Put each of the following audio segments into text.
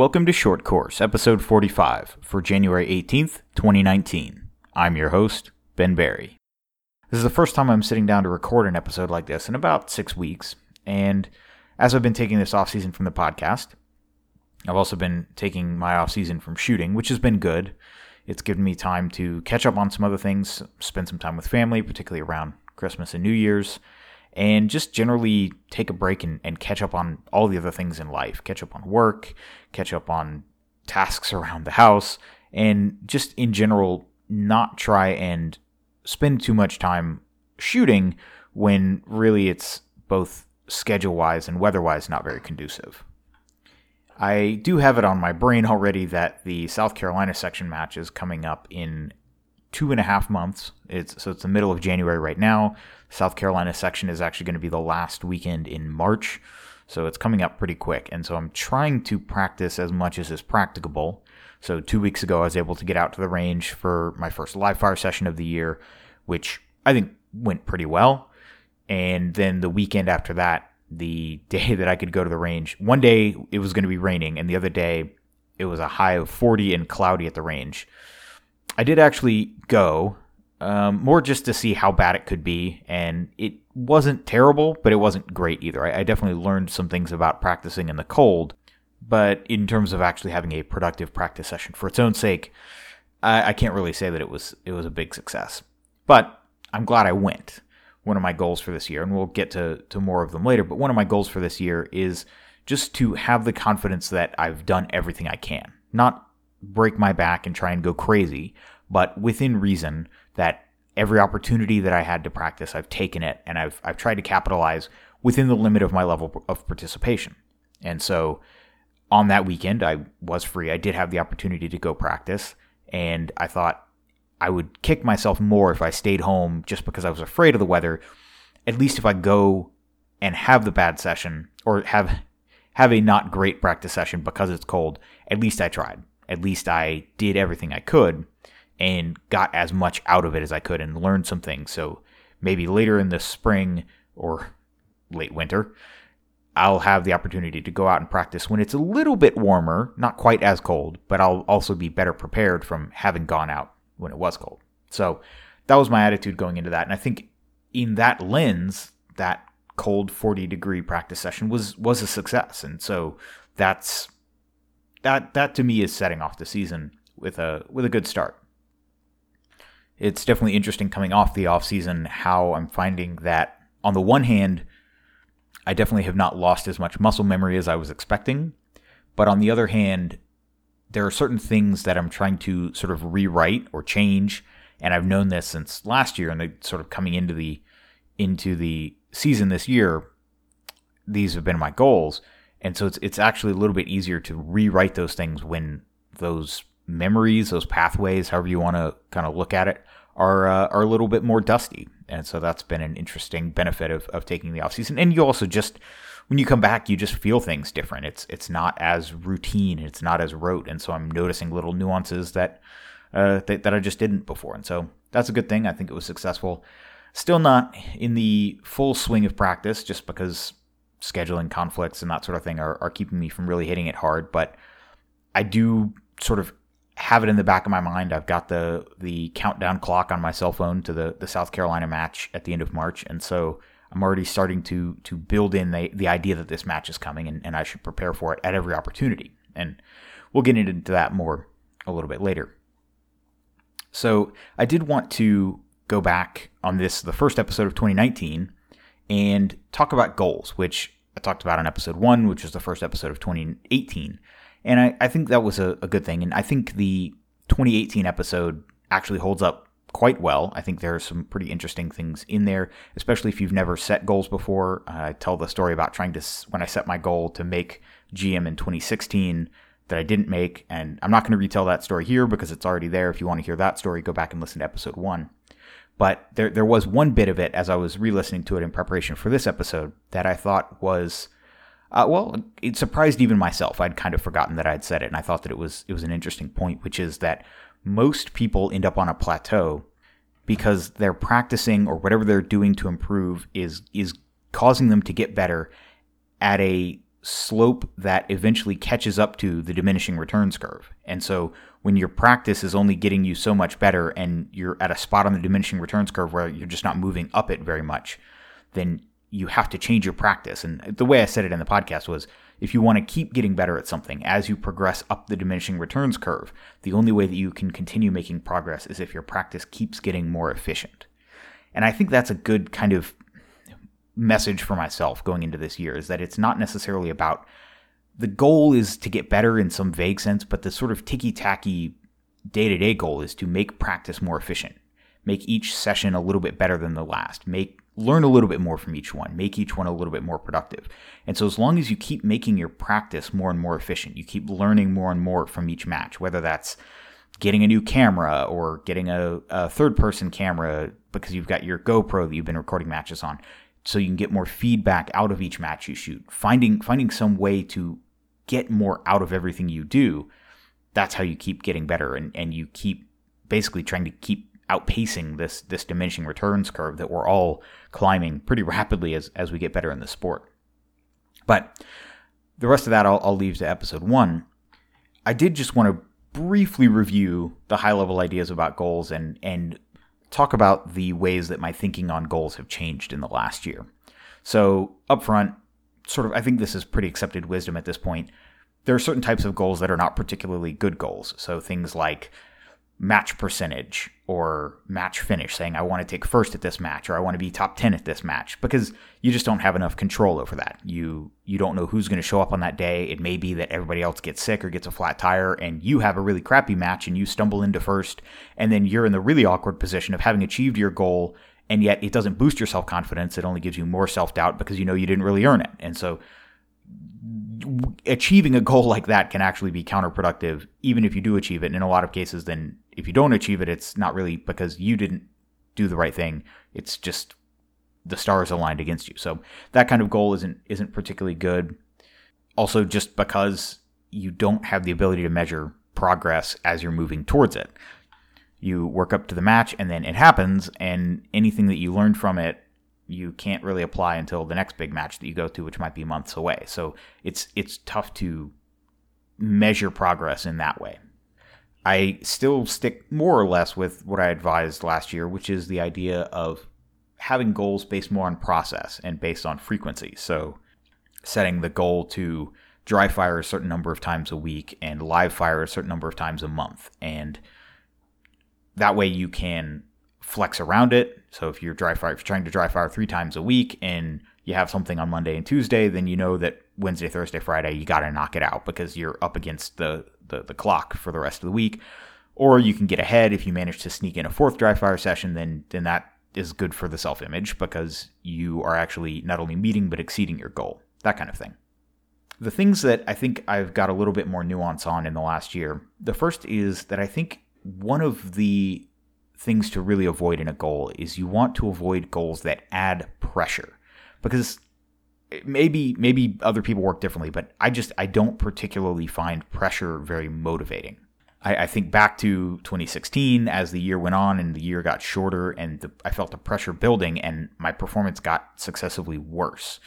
Welcome to Short Course, episode 45 for January 18th, 2019. I'm your host, Ben Berry. This is the first time I'm sitting down to record an episode like this in about six weeks, and as I've been taking this off season from the podcast, I've also been taking my off season from shooting, which has been good. It's given me time to catch up on some other things, spend some time with family, particularly around Christmas and New Year's, and just generally take a break and, and catch up on all the other things in life catch up on work catch up on tasks around the house and just in general not try and spend too much time shooting when really it's both schedule wise and weather wise not very conducive. I do have it on my brain already that the South Carolina section match is coming up in two and a half months. It's so it's the middle of January right now. South Carolina section is actually going to be the last weekend in March. So it's coming up pretty quick. And so I'm trying to practice as much as is practicable. So two weeks ago, I was able to get out to the range for my first live fire session of the year, which I think went pretty well. And then the weekend after that, the day that I could go to the range, one day it was going to be raining, and the other day it was a high of 40 and cloudy at the range. I did actually go, um, more just to see how bad it could be, and it wasn't terrible, but it wasn't great either. I, I definitely learned some things about practicing in the cold, but in terms of actually having a productive practice session for its own sake, I, I can't really say that it was it was a big success. But I'm glad I went. One of my goals for this year, and we'll get to, to more of them later, but one of my goals for this year is just to have the confidence that I've done everything I can. Not break my back and try and go crazy, but within reason that every opportunity that I had to practice, I've taken it and I've I've tried to capitalize within the limit of my level of participation. And so on that weekend, I was free. I did have the opportunity to go practice, and I thought I would kick myself more if I stayed home just because I was afraid of the weather. At least if I go and have the bad session or have have a not great practice session because it's cold, at least I tried at least I did everything I could and got as much out of it as I could and learned some things. So maybe later in the spring or late winter, I'll have the opportunity to go out and practice when it's a little bit warmer, not quite as cold, but I'll also be better prepared from having gone out when it was cold. So that was my attitude going into that. And I think in that lens, that cold 40 degree practice session was was a success. And so that's that that to me is setting off the season with a with a good start. It's definitely interesting coming off the off season how I'm finding that on the one hand, I definitely have not lost as much muscle memory as I was expecting, but on the other hand, there are certain things that I'm trying to sort of rewrite or change, and I've known this since last year, and sort of coming into the into the season this year. These have been my goals and so it's it's actually a little bit easier to rewrite those things when those memories, those pathways, however you want to kind of look at it, are uh, are a little bit more dusty. And so that's been an interesting benefit of, of taking the off season. And you also just when you come back, you just feel things different. It's it's not as routine, it's not as rote, and so I'm noticing little nuances that uh, that, that I just didn't before. And so that's a good thing. I think it was successful. Still not in the full swing of practice, just because scheduling conflicts and that sort of thing are, are keeping me from really hitting it hard. But I do sort of have it in the back of my mind. I've got the the countdown clock on my cell phone to the, the South Carolina match at the end of March, and so I'm already starting to to build in the the idea that this match is coming, and, and I should prepare for it at every opportunity. And we'll get into that more a little bit later. So I did want to go back on this the first episode of 2019 and talk about goals, which I talked about in episode one, which was the first episode of 2018. And I, I think that was a, a good thing. And I think the 2018 episode actually holds up quite well. I think there are some pretty interesting things in there, especially if you've never set goals before. I tell the story about trying to, when I set my goal to make GM in 2016 that I didn't make. And I'm not going to retell that story here because it's already there. If you want to hear that story, go back and listen to episode one. But there, there was one bit of it as I was re listening to it in preparation for this episode that I thought was. Uh, well, it surprised even myself. I'd kind of forgotten that I'd said it, and I thought that it was it was an interesting point, which is that most people end up on a plateau because they're practicing or whatever they're doing to improve is is causing them to get better at a slope that eventually catches up to the diminishing returns curve. And so when your practice is only getting you so much better and you're at a spot on the diminishing returns curve where you're just not moving up it very much, then you have to change your practice. And the way I said it in the podcast was if you want to keep getting better at something as you progress up the diminishing returns curve, the only way that you can continue making progress is if your practice keeps getting more efficient. And I think that's a good kind of message for myself going into this year is that it's not necessarily about the goal is to get better in some vague sense, but the sort of ticky tacky day to day goal is to make practice more efficient, make each session a little bit better than the last, make learn a little bit more from each one, make each one a little bit more productive. And so, as long as you keep making your practice more and more efficient, you keep learning more and more from each match, whether that's getting a new camera or getting a, a third person camera because you've got your GoPro that you've been recording matches on, so you can get more feedback out of each match you shoot. Finding finding some way to get more out of everything you do, that's how you keep getting better and, and you keep basically trying to keep outpacing this this diminishing returns curve that we're all climbing pretty rapidly as as we get better in the sport. But the rest of that I'll, I'll leave to episode one. I did just want to briefly review the high level ideas about goals and and talk about the ways that my thinking on goals have changed in the last year. So, up front, sort of, I think this is pretty accepted wisdom at this point. There are certain types of goals that are not particularly good goals. So, things like match percentage or match finish, saying, I want to take first at this match or I want to be top 10 at this match, because you just don't have enough control over that. You, you don't know who's going to show up on that day. It may be that everybody else gets sick or gets a flat tire and you have a really crappy match and you stumble into first. And then you're in the really awkward position of having achieved your goal and yet it doesn't boost your self confidence. It only gives you more self doubt because you know you didn't really earn it. And so achieving a goal like that can actually be counterproductive, even if you do achieve it. And in a lot of cases, then if you don't achieve it, it's not really because you didn't do the right thing. It's just the stars aligned against you. So that kind of goal isn't isn't particularly good. Also, just because you don't have the ability to measure progress as you're moving towards it. You work up to the match and then it happens, and anything that you learned from it you can't really apply until the next big match that you go to, which might be months away. So it's it's tough to measure progress in that way. I still stick more or less with what I advised last year, which is the idea of having goals based more on process and based on frequency. So setting the goal to dry fire a certain number of times a week and live fire a certain number of times a month. And that way you can flex around it. So if you're dry fire, if you're trying to dry fire three times a week and you have something on Monday and Tuesday, then you know that Wednesday, Thursday, Friday, you got to knock it out because you're up against the, the, the clock for the rest of the week. Or you can get ahead if you manage to sneak in a fourth dry fire session, then then that is good for the self image because you are actually not only meeting but exceeding your goal. That kind of thing. The things that I think I've got a little bit more nuance on in the last year. The first is that I think one of the things to really avoid in a goal is you want to avoid goals that add pressure because maybe maybe other people work differently but i just i don't particularly find pressure very motivating. I, I, think back to 2016 as the year went on and the year got shorter and the, i felt the pressure building and my performance got successively worse.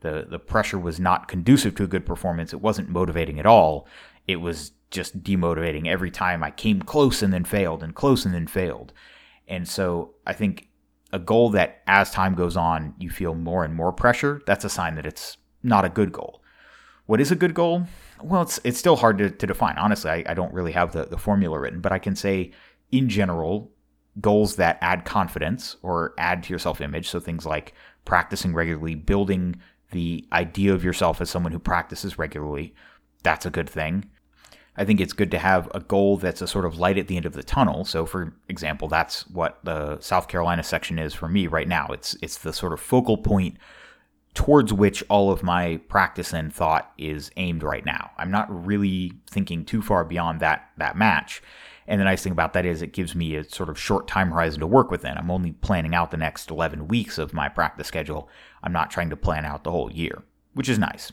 The the pressure was not conducive to a good performance. It wasn't motivating at all. It was just demotivating every time I came close and then failed and close and then failed. And so I think a goal that as time goes on, you feel more and more pressure, that's a sign that it's not a good goal. What is a good goal? Well, it's it's still hard to, to define. Honestly, I, I don't really have the, the formula written, but I can say in general, goals that add confidence or add to your self image. So things like practicing regularly, building the idea of yourself as someone who practices regularly, that's a good thing. I think it's good to have a goal that's a sort of light at the end of the tunnel. So, for example, that's what the South Carolina section is for me right now. It's it's the sort of focal point towards which all of my practice and thought is aimed right now. I'm not really thinking too far beyond that that match. And the nice thing about that is it gives me a sort of short time horizon to work within. I'm only planning out the next 11 weeks of my practice schedule. I'm not trying to plan out the whole year, which is nice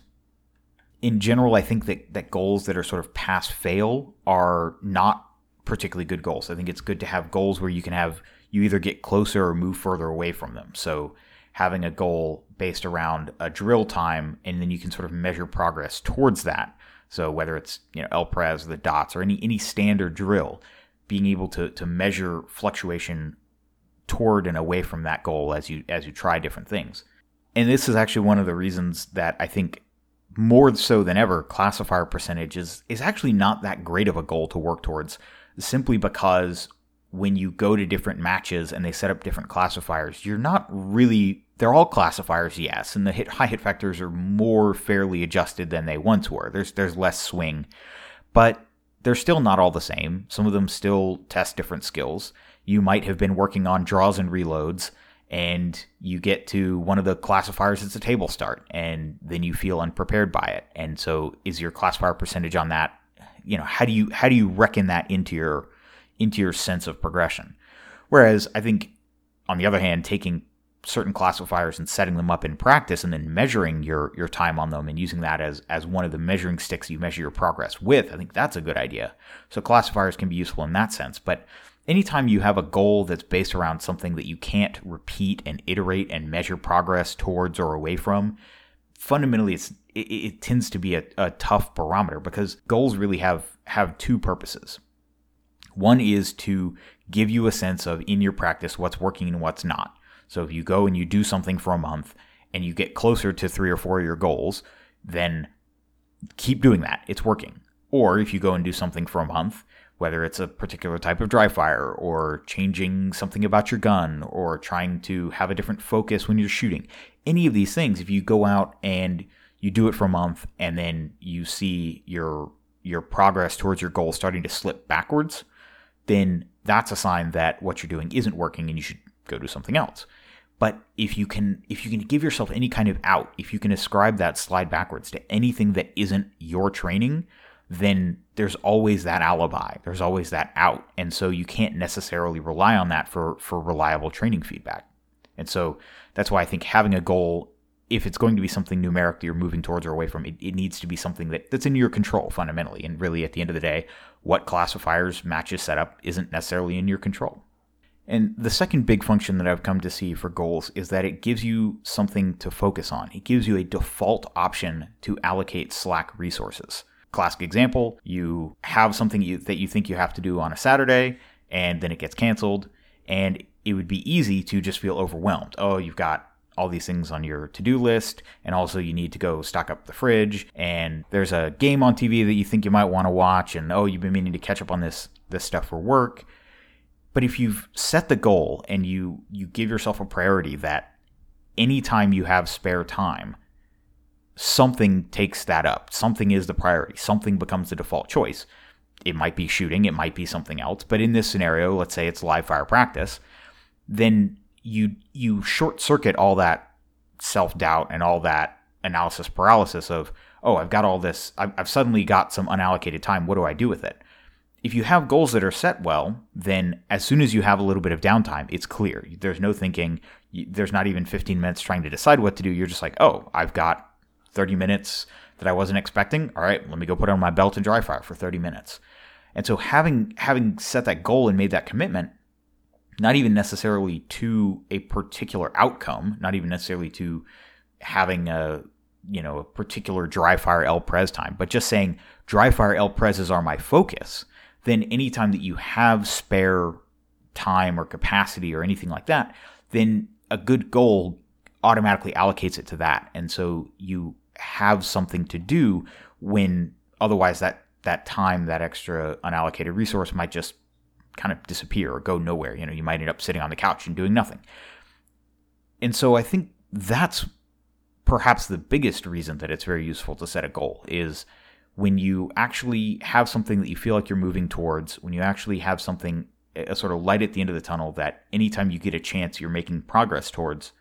in general, I think that, that goals that are sort of pass fail are not particularly good goals. I think it's good to have goals where you can have you either get closer or move further away from them. So having a goal based around a drill time, and then you can sort of measure progress towards that. So whether it's you know El Pres or the dots or any any standard drill, being able to to measure fluctuation toward and away from that goal as you as you try different things. And this is actually one of the reasons that I think more so than ever classifier percentage is, is actually not that great of a goal to work towards simply because when you go to different matches and they set up different classifiers, you're not really they're all classifiers, yes, and the hit high hit factors are more fairly adjusted than they once were. There's there's less swing, but they're still not all the same. Some of them still test different skills. You might have been working on draws and reloads, and you get to one of the classifiers, it's a table start, and then you feel unprepared by it. And so, is your classifier percentage on that? You know, how do you how do you reckon that into your into your sense of progression? Whereas I think, on the other hand, taking certain classifiers and setting them up in practice and then measuring your your time on them and using that as as one of the measuring sticks you measure your progress with i think that's a good idea so classifiers can be useful in that sense but anytime you have a goal that's based around something that you can't repeat and iterate and measure progress towards or away from fundamentally it's it, it tends to be a, a tough barometer because goals really have have two purposes one is to give you a sense of in your practice what's working and what's not so if you go and you do something for a month and you get closer to three or four of your goals, then keep doing that. It's working. Or if you go and do something for a month, whether it's a particular type of dry fire or changing something about your gun or trying to have a different focus when you're shooting, any of these things, if you go out and you do it for a month and then you see your your progress towards your goal starting to slip backwards, then that's a sign that what you're doing isn't working and you should go do something else. But if you can if you can give yourself any kind of out, if you can ascribe that slide backwards to anything that isn't your training, then there's always that alibi. There's always that out. And so you can't necessarily rely on that for for reliable training feedback. And so that's why I think having a goal if it's going to be something numeric that you're moving towards or away from, it, it needs to be something that, that's in your control fundamentally. And really, at the end of the day, what classifiers matches set up isn't necessarily in your control. And the second big function that I've come to see for goals is that it gives you something to focus on. It gives you a default option to allocate Slack resources. Classic example, you have something you, that you think you have to do on a Saturday and then it gets canceled and it would be easy to just feel overwhelmed. Oh, you've got all these things on your to-do list and also you need to go stock up the fridge and there's a game on TV that you think you might want to watch and oh, you've been meaning to catch up on this this stuff for work but if you've set the goal and you you give yourself a priority that anytime you have spare time, something takes that up. Something is the priority. Something becomes the default choice. It might be shooting, it might be something else. But in this scenario, let's say it's live fire practice, then you you short circuit all that self doubt and all that analysis paralysis of oh I've got all this I've, I've suddenly got some unallocated time. What do I do with it? if you have goals that are set well, then as soon as you have a little bit of downtime, it's clear. There's no thinking, there's not even 15 minutes trying to decide what to do. You're just like, oh, I've got 30 minutes that I wasn't expecting. All right, let me go put on my belt and dry fire for 30 minutes. And so having having set that goal and made that commitment, not even necessarily to a particular outcome, not even necessarily to having a you know a particular dry fire El Pres time, but just saying dry fire LPRESs are my focus then anytime that you have spare time or capacity or anything like that, then a good goal automatically allocates it to that. And so you have something to do when otherwise that that time, that extra unallocated resource might just kind of disappear or go nowhere. You know, you might end up sitting on the couch and doing nothing. And so I think that's perhaps the biggest reason that it's very useful to set a goal is when you actually have something that you feel like you're moving towards, when you actually have something, a sort of light at the end of the tunnel that anytime you get a chance, you're making progress towards,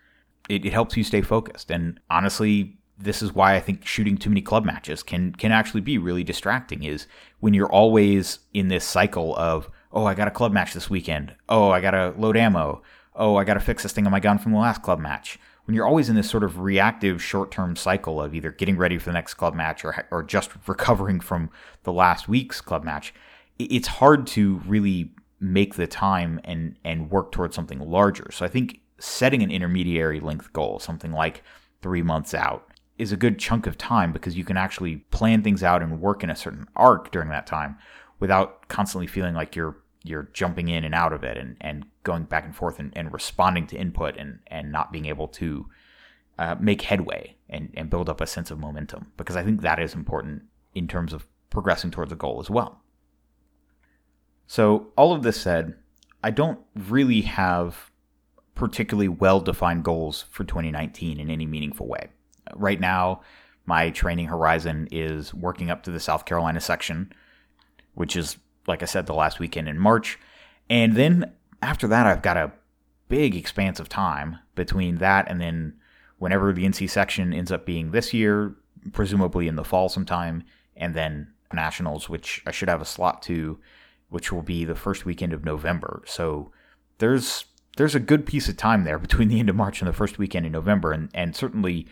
it, it helps you stay focused. And honestly, this is why I think shooting too many club matches can can actually be really distracting. Is when you're always in this cycle of oh I got a club match this weekend, oh I got to load ammo, oh I got to fix this thing on my gun from the last club match, when you're always in this sort of reactive short-term cycle of either getting ready for the next club match or or just recovering from the last week's club match, it's hard to really make the time and and work towards something larger. So I think setting an intermediary length goal, something like three months out, is a good chunk of time because you can actually plan things out and work in a certain arc during that time without constantly feeling like you're you're jumping in and out of it and, and going back and forth and, and responding to input and, and not being able to uh, make headway and, and build up a sense of momentum because I think that is important in terms of progressing towards a goal as well. So, all of this said, I don't really have particularly well defined goals for 2019 in any meaningful way. Right now, my training horizon is working up to the South Carolina section, which is, like I said, the last weekend in March. And then after that, I've got a big expanse of time between that and then whenever the NC section ends up being this year, presumably in the fall sometime, and then nationals, which I should have a slot to, which will be the first weekend of November. So there's there's a good piece of time there between the end of March and the first weekend in November, and and certainly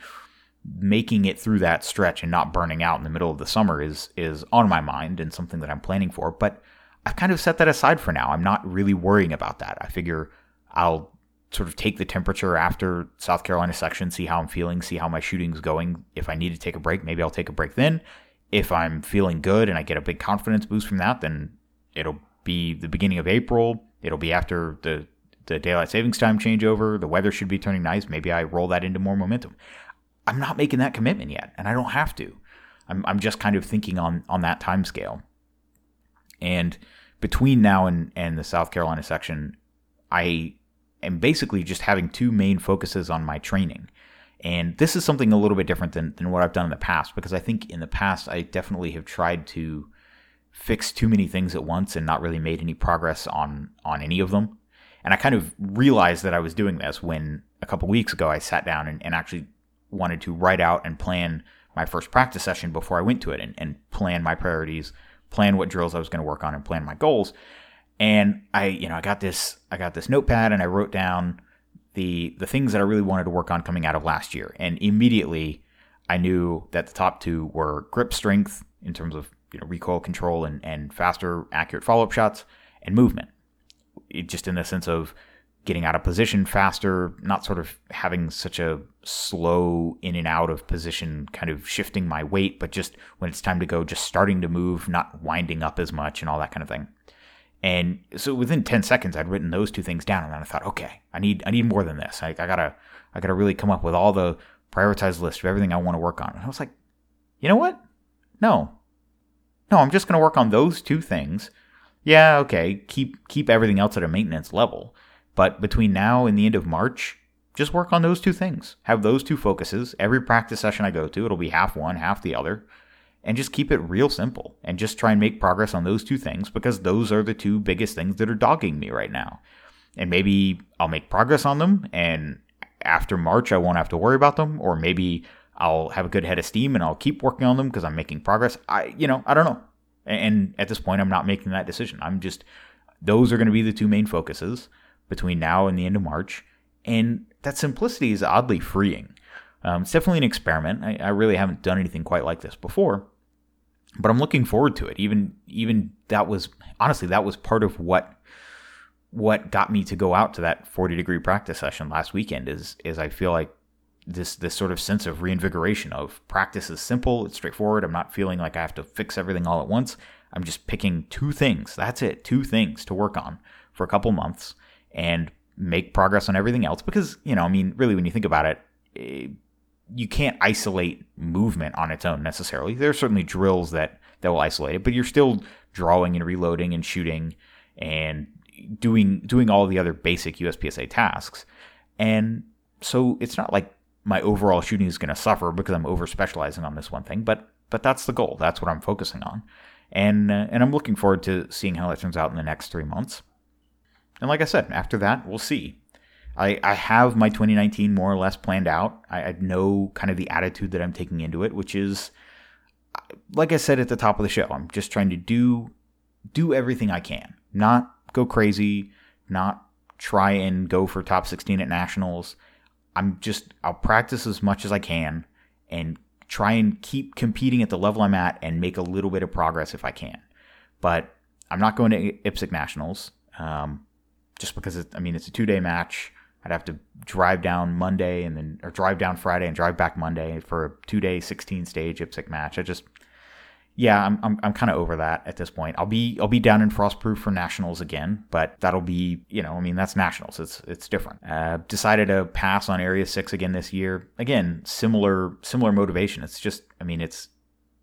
making it through that stretch and not burning out in the middle of the summer is is on my mind and something that I'm planning for. But I've kind of set that aside for now. I'm not really worrying about that. I figure I'll sort of take the temperature after South Carolina section, see how I'm feeling, see how my shooting's going. If I need to take a break, maybe I'll take a break then. If I'm feeling good and I get a big confidence boost from that, then it'll be the beginning of April. It'll be after the the daylight savings time changeover. The weather should be turning nice. Maybe I roll that into more momentum. I'm not making that commitment yet, and I don't have to. I'm I'm just kind of thinking on on that time scale. And between now and and the South Carolina section, I am basically just having two main focuses on my training. And this is something a little bit different than, than what I've done in the past because I think in the past I definitely have tried to fix too many things at once and not really made any progress on on any of them. And I kind of realized that I was doing this when a couple weeks ago I sat down and, and actually wanted to write out and plan my first practice session before I went to it and, and plan my priorities, plan what drills I was going to work on, and plan my goals. And I, you know, I got this, I got this notepad and I wrote down the the things that I really wanted to work on coming out of last year. And immediately I knew that the top two were grip strength in terms of you know recoil control and, and faster, accurate follow up shots, and movement. It, just in the sense of getting out of position faster, not sort of having such a slow in and out of position, kind of shifting my weight, but just when it's time to go, just starting to move, not winding up as much, and all that kind of thing. And so within 10 seconds, I'd written those two things down, and then I thought, okay, I need I need more than this. I, I gotta I gotta really come up with all the prioritized list of everything I want to work on. And I was like, you know what? No, no, I'm just gonna work on those two things. Yeah, okay, keep keep everything else at a maintenance level, but between now and the end of March, just work on those two things. Have those two focuses. Every practice session I go to, it'll be half one, half the other and just keep it real simple and just try and make progress on those two things because those are the two biggest things that are dogging me right now. And maybe I'll make progress on them and after March I won't have to worry about them or maybe I'll have a good head of steam and I'll keep working on them because I'm making progress. I you know, I don't know. And at this point I'm not making that decision. I'm just those are going to be the two main focuses between now and the end of March. And that simplicity is oddly freeing. Um, it's definitely an experiment. I, I really haven't done anything quite like this before but I'm looking forward to it. Even even that was honestly that was part of what what got me to go out to that 40 degree practice session last weekend is is I feel like this this sort of sense of reinvigoration of practice is simple, it's straightforward. I'm not feeling like I have to fix everything all at once. I'm just picking two things. That's it, two things to work on for a couple months and make progress on everything else because, you know, I mean, really when you think about it, it eh, you can't isolate movement on its own necessarily. There are certainly drills that that will isolate it, but you're still drawing and reloading and shooting and doing doing all the other basic USPSA tasks. And so it's not like my overall shooting is going to suffer because I'm over specializing on this one thing, but but that's the goal. That's what I'm focusing on. And uh, and I'm looking forward to seeing how that turns out in the next 3 months. And like I said, after that, we'll see. I, I have my 2019 more or less planned out. I, I know kind of the attitude that I'm taking into it, which is, like I said at the top of the show, I'm just trying to do do everything I can, not go crazy, not try and go for top 16 at nationals. I'm just I'll practice as much as I can and try and keep competing at the level I'm at and make a little bit of progress if I can. But I'm not going to IPSC nationals um, just because it, I mean it's a two day match. I'd have to drive down Monday and then or drive down Friday and drive back Monday for a two day 16 stage IPSC match. I just yeah, I'm I'm, I'm kind of over that at this point. I'll be I'll be down in Frostproof for nationals again, but that'll be you know I mean that's nationals. It's it's different. Uh, decided to pass on Area Six again this year. Again, similar similar motivation. It's just I mean it's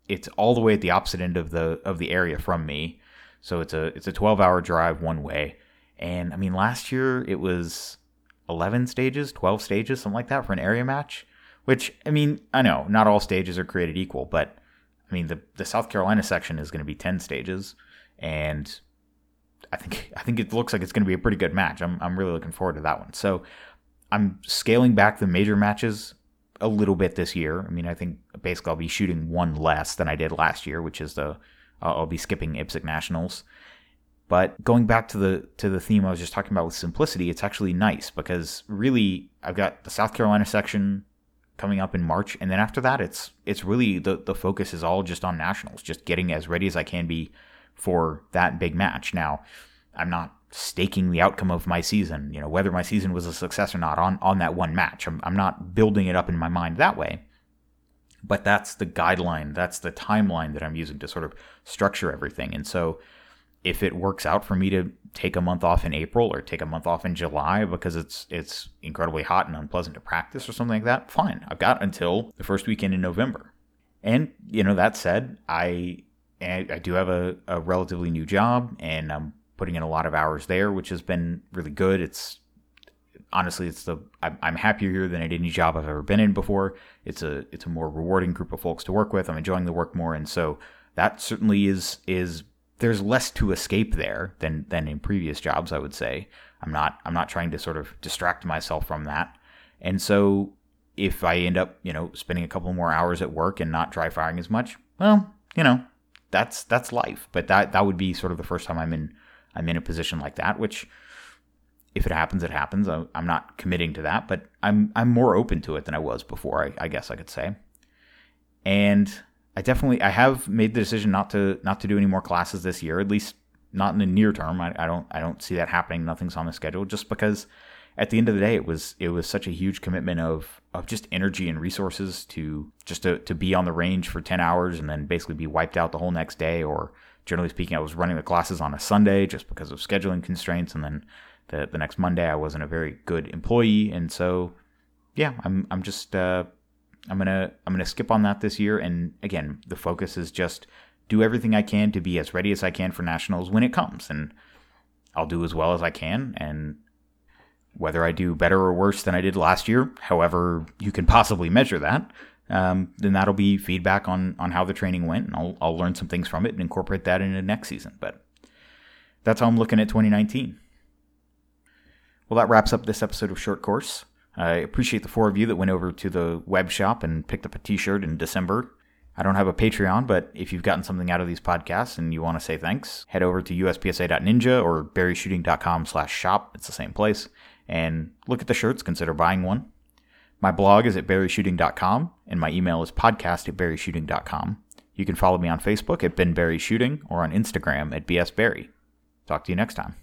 it's all the way at the opposite end of the of the area from me. So it's a it's a 12 hour drive one way. And I mean last year it was 11 stages, 12 stages, something like that for an area match. Which I mean I know not all stages are created equal, but I mean, the the South Carolina section is going to be ten stages, and I think I think it looks like it's going to be a pretty good match. I'm I'm really looking forward to that one. So I'm scaling back the major matches a little bit this year. I mean, I think basically I'll be shooting one less than I did last year, which is the uh, I'll be skipping IPSC Nationals. But going back to the to the theme I was just talking about with simplicity, it's actually nice because really I've got the South Carolina section coming up in March, and then after that, it's it's really the the focus is all just on nationals, just getting as ready as I can be for that big match. Now, I'm not staking the outcome of my season, you know, whether my season was a success or not on on that one match. I'm I'm not building it up in my mind that way. But that's the guideline, that's the timeline that I'm using to sort of structure everything. And so if it works out for me to take a month off in April or take a month off in July because it's it's incredibly hot and unpleasant to practice or something like that, fine. I've got until the first weekend in November. And you know that said, I I do have a, a relatively new job and I'm putting in a lot of hours there, which has been really good. It's honestly it's the I'm, happier here than at any job I've ever been in before. It's a it's a more rewarding group of folks to work with. I'm enjoying the work more, and so that certainly is is there's less to escape there than than in previous jobs i would say. I'm not i'm not trying to sort of distract myself from that. And so if i end up you know spending a couple more hours at work and not dry firing as much well you know that's that's life. But that that would be sort of the first time i'm in i'm in a position like that which if it happens it happens. I'm not committing to that but i'm i'm more open to it than i was before i, I guess i could say. And I definitely I have made the decision not to not to do any more classes this year, at least not in the near term. I, I don't I don't see that happening. Nothing's on the schedule, just because at the end of the day, it was it was such a huge commitment of of just energy and resources to just to, to be on the range for ten hours and then basically be wiped out the whole next day. Or generally speaking, I was running the classes on a Sunday just because of scheduling constraints, and then the the next Monday I wasn't a very good employee, and so yeah, I'm I'm just uh, I'm gonna I'm gonna skip on that this year. And again, the focus is just do everything I can to be as ready as I can for nationals when it comes, and I'll do as well as I can. And whether I do better or worse than I did last year, however you can possibly measure that, um, then that'll be feedback on on how the training went, and I'll I'll learn some things from it and incorporate that into next season. But that's how I'm looking at 2019. Well, that wraps up this episode of Short Course. I appreciate the four of you that went over to the web shop and picked up a t shirt in December. I don't have a Patreon, but if you've gotten something out of these podcasts and you want to say thanks, head over to uspsa.ninja or berryshooting.com slash shop. It's the same place. And look at the shirts, consider buying one. My blog is at berryshooting.com, and my email is podcast at berryshooting.com. You can follow me on Facebook at Ben Berry Shooting or on Instagram at BS Berry. Talk to you next time.